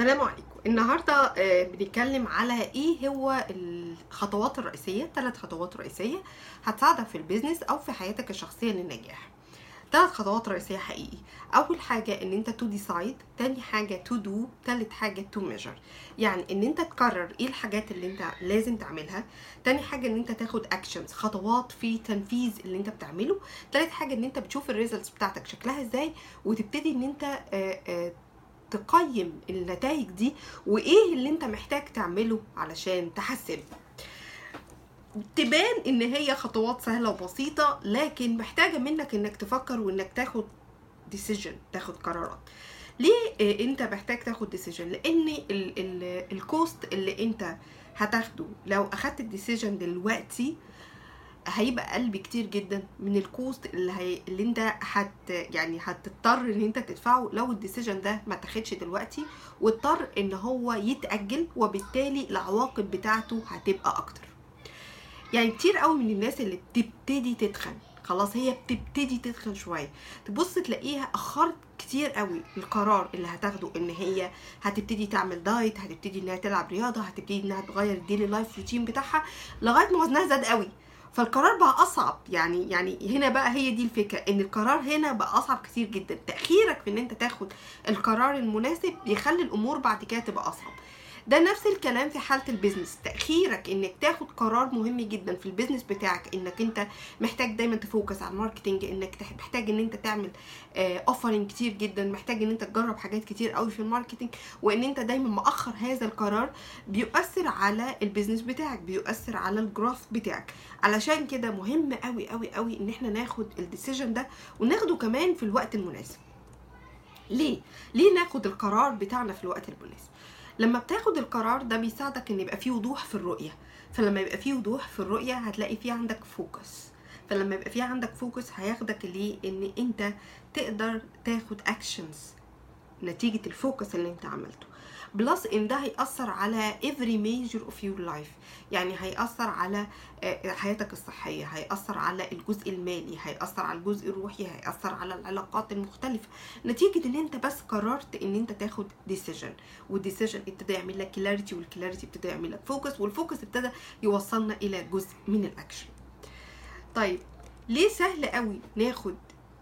السلام عليكم. النهارده آه، بنتكلم على إيه هو الخطوات الرئيسية ثلاث خطوات رئيسية هتساعدك في ال business أو في حياتك الشخصية للنجاح. ثلاث خطوات رئيسية حقيقي. أول حاجة إن أنت to decide تاني حاجة to do تالت حاجة to measure يعني إن أنت تقرر إيه الحاجات اللي أنت لازم تعملها. تاني حاجة إن أنت تاخد actions خطوات في تنفيذ اللي أنت بتعمله. تالت حاجة إن أنت بتشوف ال results بتاعتك شكلها إزاي وتبتدي إن أنت آه، آه، تقيم النتائج دي وإيه اللي أنت محتاج تعمله علشان تحسن. تبان إن هي خطوات سهلة وبسيطة لكن محتاجة منك إنك تفكر وإنك تاخد decision تاخد قرارات. ليه آه، أنت محتاج تاخد decision لأن ال- ال- ال cost اللي أنت هتاخده لو أخدت ال decision دلوقتي هيبقى أقل بكتير جدا من ال cost اللي هي اللي انت هت يعني هتضطر إن انت تدفعه لو ال decision ده ما تاخدش دلوقتي واضطر إن هو يتأجل وبالتالي العواقب بتاعته هتبقى أكتر. يعني كتير قوي من الناس اللي بتبتدي تتخن خلاص هي بتبتدي تتخن شوية تبص تلاقيها أخرت كتير قوي القرار اللي هتاخده إن هي هتبتدي تعمل diet هتبتدي إنها تلعب رياضة هتبتدي إنها تغير ال daily life routine بتاعها لغاية ما وزنها زاد قوي. فالقرار بقى أصعب. يعني يعني هنا بقى هي دي الفكرة إن القرار هنا بقى أصعب كتير جدا. تأخيرك في إن أنت تاخد القرار المناسب بيخلي الأمور بعد كده تبقى أصعب. ده نفس الكلام في حالة ال business تأخيرك إنك تاخد قرار مهم جدا في ال business بتاعك إنك أنت محتاج دايما ت focus على ال marketing إنك محتاج إن أنت تعمل offering كتير جدا محتاج إن أنت تجرب حاجات كتير قوي في ال marketing وإن أنت دايما مؤخر هذا القرار بيؤثر على ال business بتاعك بيؤثر على ال growth بتاعك. علشان كده مهم قوي قوي قوي إن إحنا ناخد ال decision ده وناخده كمان في الوقت المناسب. ليه؟ ليه ناخد القرار بتاعنا في الوقت المناسب؟ لما بتاخد القرار ده بيساعدك إن يبقى فيه وضوح في الرؤية. فلما يبقى فيه وضوح في الرؤية هتلاقي فيه عندك focus. فلما يبقى فيه عندك focus هياخدك ليه؟ إن أنت تقدر تاخد actions نتيجة ال focus اللي انت عملته. plus ان ده هيأثر على every major of your life. يعني هيأثر على آه، حياتك الصحية هيأثر على الجزء المالي هيأثر على الجزء الروحي هيأثر على العلاقات المختلفة. نتيجة ان انت بس قررت ان انت تاخد decision وال decision ابتدى يعمل لك clarity وال clarity ابتدى يعمل لك focus وال focus ابتدى يوصلنا إلى جزء من الاكشن طيب ليه سهل قوي ناخد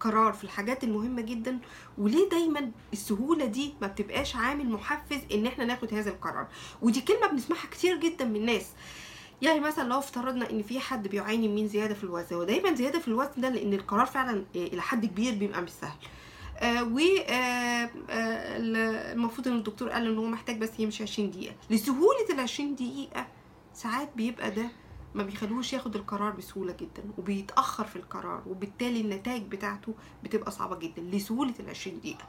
قرار في الحاجات المهمة جدا وليه دايما السهولة دي ما بتبقاش عامل محفز إن إحنا ناخد هذا القرار؟ ودي كلمة بنسمعها كتير جدا من الناس يعني مثلا لو افترضنا إن في حد بيعاني من زيادة في الوزن ودايما زيادة في الوزن ده لأن القرار فعلا آه، إلى حد كبير بيبقى مش سهل. آه و آه آه المفروض إن الدكتور قال إن هو محتاج بس يمشي 20 دقيقة. لسهولة ال 20 دقيقة ساعات بيبقى ده ما بيخلوش ياخد القرار بسهولة جدا وبيتأخر في القرار وبالتالي النتائج بتاعته بتبقى صعبة جدا لسهولة ال 20 دقيقة.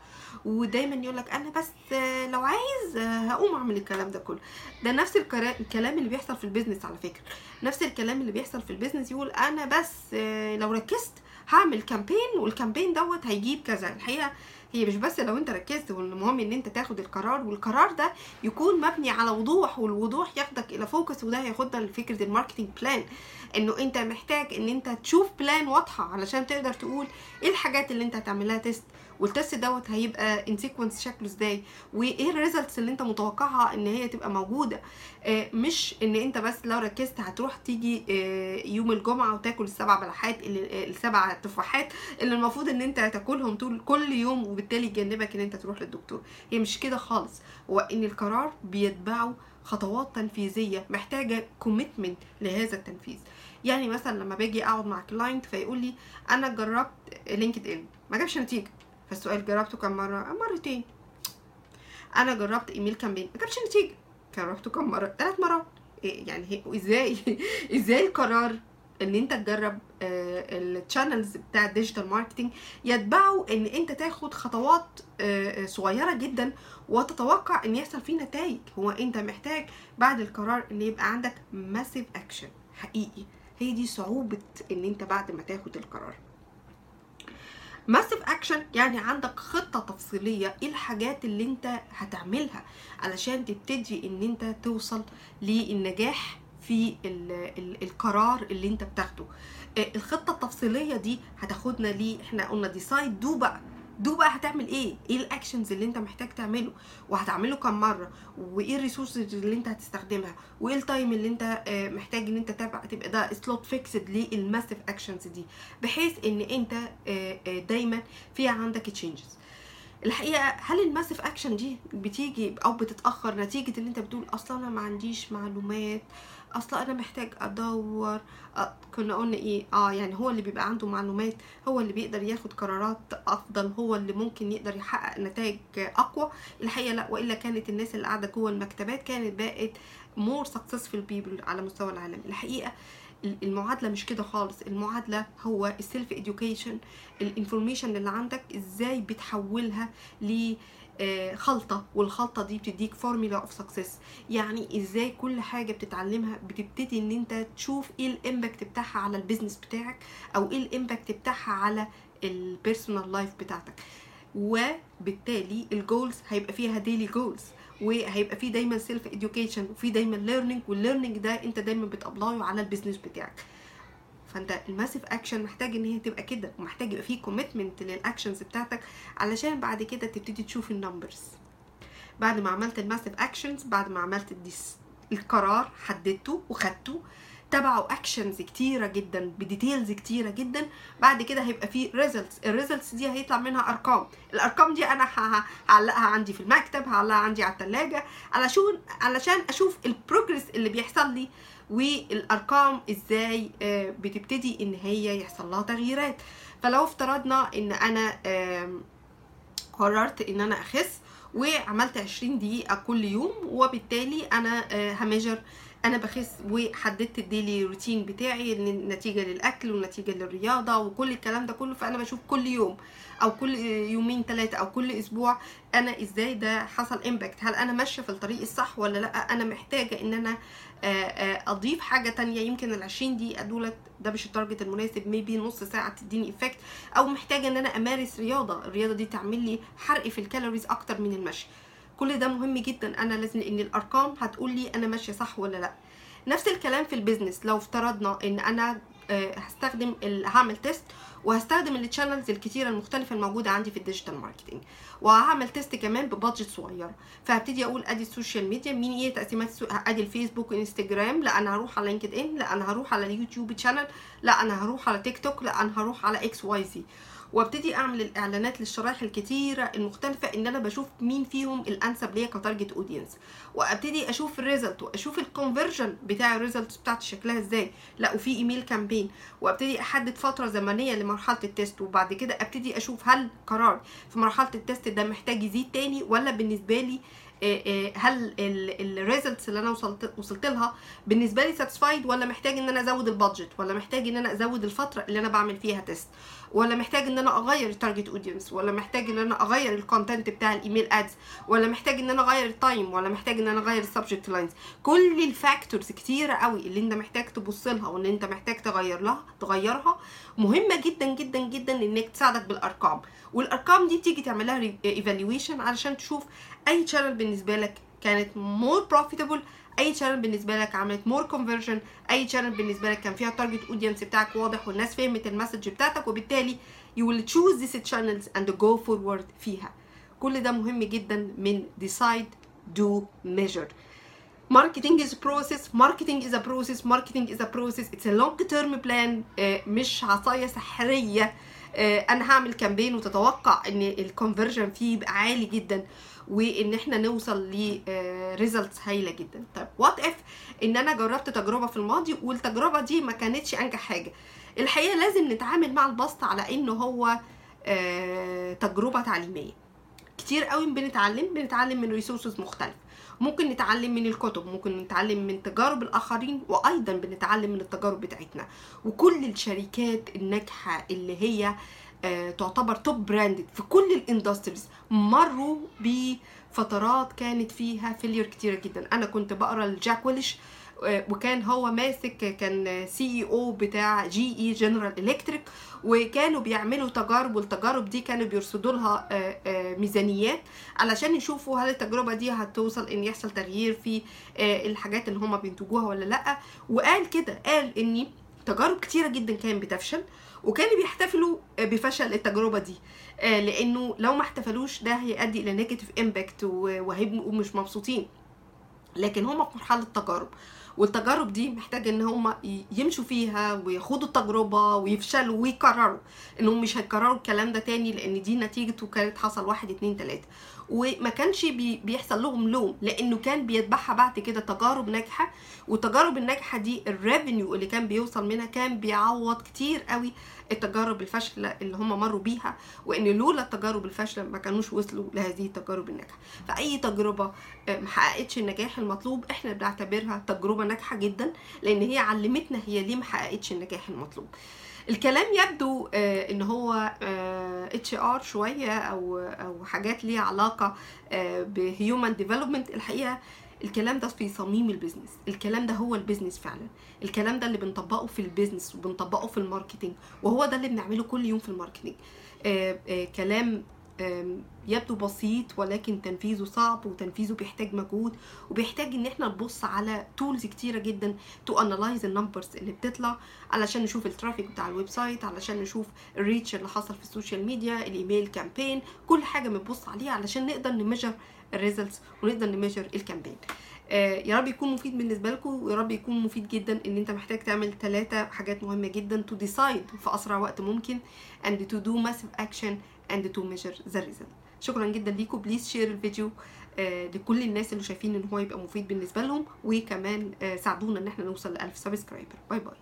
ودايما يقول لك أنا بس لو عايز هقوم أعمل الكلام ده كله. ده نفس الكلام اللي بيحصل في ال business على فكرة. نفس الكلام اللي بيحصل في ال business يقول أنا بس لو ركزت هعمل campaign وال campaign دوت هيجيب كذا. الحقيقة هي مش بس لو انت ركزت والمهم ان انت تاخد القرار والقرار ده يكون مبني على وضوح والوضوح ياخدك إلى focus وده هياخدنا لفكره ال marketing plan إنه انت محتاج إن انت تشوف plan واضحة علشان تقدر تقول إيه الحاجات اللي انت هتعملها test وال test دوت هيبقى ال sequence شكله إزاي؟ وإيه ال results اللي أنت متوقعها إن هي تبقى موجودة؟ آه، مش إن أنت بس لو ركزت هتروح تيجي آه، يوم الجمعة وتاكل السبع بلحات آه، السبع تفاحات اللي المفروض إن أنت تاكلهم طول كل يوم وبالتالي يجنبك إن أنت تروح للدكتور. هي مش كده خالص. هو إن القرار بيتبعه خطوات تنفيذية محتاجة commitment لهذا التنفيذ. يعني مثلا لما باجي أقعد مع client فيقول لي أنا جربت LinkedIn ما جابش نتيجة. فالسؤال جربته كم مرة؟ مرتين. أنا جربت email campaign ما جابش نتيجة. جربته كم مرة؟ ثلاث مرات. إيه يعني إزاي إزاي القرار إن أنت تجرب ال channels بتاع ال digital marketing يتبعوا إن أنت تاخد خطوات آه، آه، صغيرة جدا وتتوقع إن يحصل فيه نتائج. هو أنت محتاج بعد القرار إن يبقى عندك massive action حقيقي. هي دي صعوبة إن أنت بعد ما تاخد القرار. massive action يعني عندك خطة تفصيلية إيه الحاجات اللي أنت هتعملها علشان تبتدي إن أنت توصل للنجاح في ال ال القرار اللي أنت بتاخده. آه، الخطة التفصيلية دي هتاخدنا ليه؟ إحنا قلنا decide do بقى. do بقى هتعمل إيه؟ إيه ال actions اللي انت محتاج تعمله؟ وهتعمله كم مرة؟ وايه ال resources اللي انت هتستخدمها؟ وايه ال time اللي انت آه، محتاج ان انت تبقى ده slot fixed لل massive actions دي. بحيث ان انت آه، آه، دايما في عندك changes الحقيقة هل ال massive action دي بتيجي أو بتتأخر نتيجة إن أنت بتقول أصلا أنا ما عنديش معلومات؟ أصلا أنا محتاج أدور كنا قلنا إيه؟ آه يعني هو اللي بيبقى عنده معلومات هو اللي بيقدر ياخد قرارات أفضل هو اللي ممكن يقدر يحقق نتائج أقوى. الحقيقة لأ وإلا كانت الناس اللي قاعدة جوه المكتبات كانت بقت مور سكسسفul بيبل على مستوى العالم. الحقيقة المعادلة مش كده خالص. المعادلة هو ال self education ال information اللي عندك إزاي بتحولها ل آه، خلطة والخلطة دي بتديك formula of success يعني إزاي كل حاجة بتتعلمها بتبتدي إن أنت تشوف إيه ال impact بتاعها على ال business بتاعك أو إيه ال impact بتاعها على ال personal life بتاعتك. وبالتالي ال goals هيبقى فيها daily goals وهيبقى في دايما self education وفي دايما learning وال learning ده أنت دايما بت apply ه على ال business بتاعك. فانت ال massive action محتاج ان هي تبقى كده ومحتاج يبقى فيه commitment لل actions بتاعتك علشان بعد كده تبتدي تشوف ال numbers بعد ما عملت ال massive actions بعد ما عملت ال dec- القرار حددته وخدته تبعوا actions كتيرة جدا ب details كتيرة جدا. بعد كده هيبقى في results ال results دي هيطلع منها أرقام. الأرقام دي أنا هعلقها عندي في المكتب هعلقها عندي على الثلاجه علشان علشان أشوف ال progress اللي بيحصل لي والأرقام إزاي آه، بتبتدي إن هي يحصل لها تغييرات. فلو افترضنا إن أنا قررت إن أنا أخس وعملت 20 دقيقة كل يوم وبالتالي أنا آه، ه measure أنا بخس وحددت ال daily routine بتاعي نتيجة للأكل ونتيجة للرياضة وكل الكلام ده كله. فأنا بشوف كل يوم أو كل يومين ثلاثة أو كل أسبوع أنا إزاي ده حصل impact هل أنا ماشية في الطريق الصح ولا لأ؟ أنا محتاجة إن أنا آه، آه، أضيف حاجة تانية. يمكن ال 20 دقيقة دولت ده مش ال target المناسب maybe نص ساعة تديني effect أو محتاجة إن أنا أمارس رياضة. الرياضة دي تعمل لي حرق في ال calories أكتر من المشي. كل ده مهم جدا. أنا لازم إن الأرقام هتقول لي أنا ماشية صح ولا لأ. نفس الكلام في ال business. لو افترضنا إن أنا آه، هستخدم هعمل test وهستخدم ال channels الكتيرة المختلفة الموجودة عندي في ال digital marketing وهعمل test كمان ب budget صغيره فهبتدي أقول أدي ال social media. مين إيه تقسيمات أدي ال Facebook و Instagram لا أنا هروح على LinkedIn لا أنا هروح على ال YouTube channel لا أنا هروح على تيك توك لا أنا هروح على X Y Z. وابتدي أعمل الإعلانات للشرائح الكتيرة المختلفة إن أنا بشوف مين فيهم الانسب ليا ك target audience وأبتدي أشوف ال result واشوف ال conversion بتاع ال result بتاعتي شكلها إزاي. لا وفي email campaign وأبتدي أحدد فترة زمنية لمرحله ال test وبعد كده أبتدي أشوف هل قرار في مرحلة ال test ده محتاج يزيد تاني ولا بالنسبة لي آه، آه، هل ال results اللي أنا وصلت وصلت لها بالنسبة لي satisfied ولا محتاج إن أنا أزود ال budget ولا محتاج إن أنا أزود الفترة اللي أنا بعمل فيها test ولا محتاج إن أنا أغير ال target audience ولا محتاج إن أنا أغير ال content بتاع ال email ads ولا محتاج إن أنا أغير ال time ولا محتاج إن أنا أغير ال subject lines كل ال factors كتيرة قوي اللي أنت محتاج تبص لها وإن أنت محتاج تغير لها تغيرها مهمة جدا جدا جدا إنك تساعدك بالأرقام. والأرقام دي تيجي تعملها evaluation علشان تشوف أي channel بالنسبة لك كانت more profitable أي channel بالنسبة لك عملت more conversion أي channel بالنسبة لك كان فيها target audience بتاعك واضح والناس فهمت ال message بتاعتك وبالتالي you will choose these channels and go forward فيها. كل ده مهم جدا من is a process marketing is a process marketing is a process. It's a long term plan uh, مش عصاية سحرية. uh, أنا هعمل campaign وتتوقع إن ال conversion فيه يبقى عالي جدا. وان إحنا نوصل ل results هايلة جدا. طيب what if ان أنا جربت تجربة في الماضي والتجربة دي ما كانتش أنجح حاجة؟ الحقيقة لازم نتعامل مع ال past على إنه هو آه، تجربة تعليمية. كتير قوي بنتعلم بنتعلم من resources مختلفة. ممكن نتعلم من الكتب ممكن نتعلم من تجارب الآخرين وأيضا بنتعلم من التجارب بتاعتنا. وكل الشركات الناجحة اللي هي آه، تعتبر top branded في كل ال industries مروا بفترات كانت فيها failure كتيرة جدا. أنا كنت بقرأ لجاك ويلش آه، وكان هو ماسك كان CEO بتاع GE جنرال الكتريك وكانوا بيعملوا تجارب والتجارب دي كانوا بيرصدوا لها آه، ميزانيات علشان يشوفوا هل التجربة دي هتوصل إن يحصل تغيير في الحاجات اللي هم بينتجوها ولا لأ. وقال كده قال إني تجارب كتيرة جدا كانت بتفشل وكانوا بيحتفلوا بفشل التجربة دي آه، لأنه لو ما احتفلوش ده هيؤدي إلى negative impact وهيبقوا مش مبسوطين. لكن هم في مرحلة تجارب والتجارب دي محتاجة إن هم يمشوا فيها وياخدوا التجربة ويفشلوا ويكرروا إنهم مش هيكرروا الكلام ده تاني لأن دي نتيجته كانت حصل واحد اتنين تلاتة. وما كانش بي بيحصل لهم لوم لأنه كان بيتبعها بعد كده تجارب ناجحة. والتجارب الناجحة دي ال revenue اللي كان بيوصل منها كان بيعوض كتير قوي التجارب الفاشلة اللي هم مروا بيها وإن لولا التجارب الفاشلة ما كانوش وصلوا لهذه التجارب الناجحة. فأي تجربة ما حققتش النجاح المطلوب إحنا بنعتبرها تجربة ناجحة جدا لأن هي علمتنا هي ليه ما حققتش النجاح المطلوب. الكلام يبدو آه إن هو HR شوية أو أو حاجات ليها علاقة آه ب human development الحقيقة الكلام ده في صميم ال business الكلام ده هو ال business فعلا. الكلام ده اللي بنطبقه في ال business وبنطبقه في ال marketing وهو ده اللي بنعمله كل يوم في ال marketing. آه آه كلام يبدو بسيط ولكن تنفيذه صعب وتنفيذه بيحتاج مجهود وبيحتاج إن إحنا نبص على tools كتيرة جدا to analyze ال numbers اللي بتطلع علشان نشوف ال traffic بتاع ال website علشان نشوف ال reach اللي حصل في ال social media ال email campaign كل حاجة بنبص عليها علشان نقدر ن measure ال results ونقدر ن measure ال campaign آه يا رب يكون مفيد بالنسبة لكم ويا رب يكون مفيد جدا إن أنت محتاج تعمل ثلاثة حاجات مهمة جدا to decide في أسرع وقت ممكن and to do massive action and to measure the result شكرا جدا ليكم. please share الفيديو لكل الناس اللي شايفين إن هو يبقى مفيد بالنسبة لهم وكمان آه ساعدونا إن إحنا نوصل ل 1000 subscriber bye bye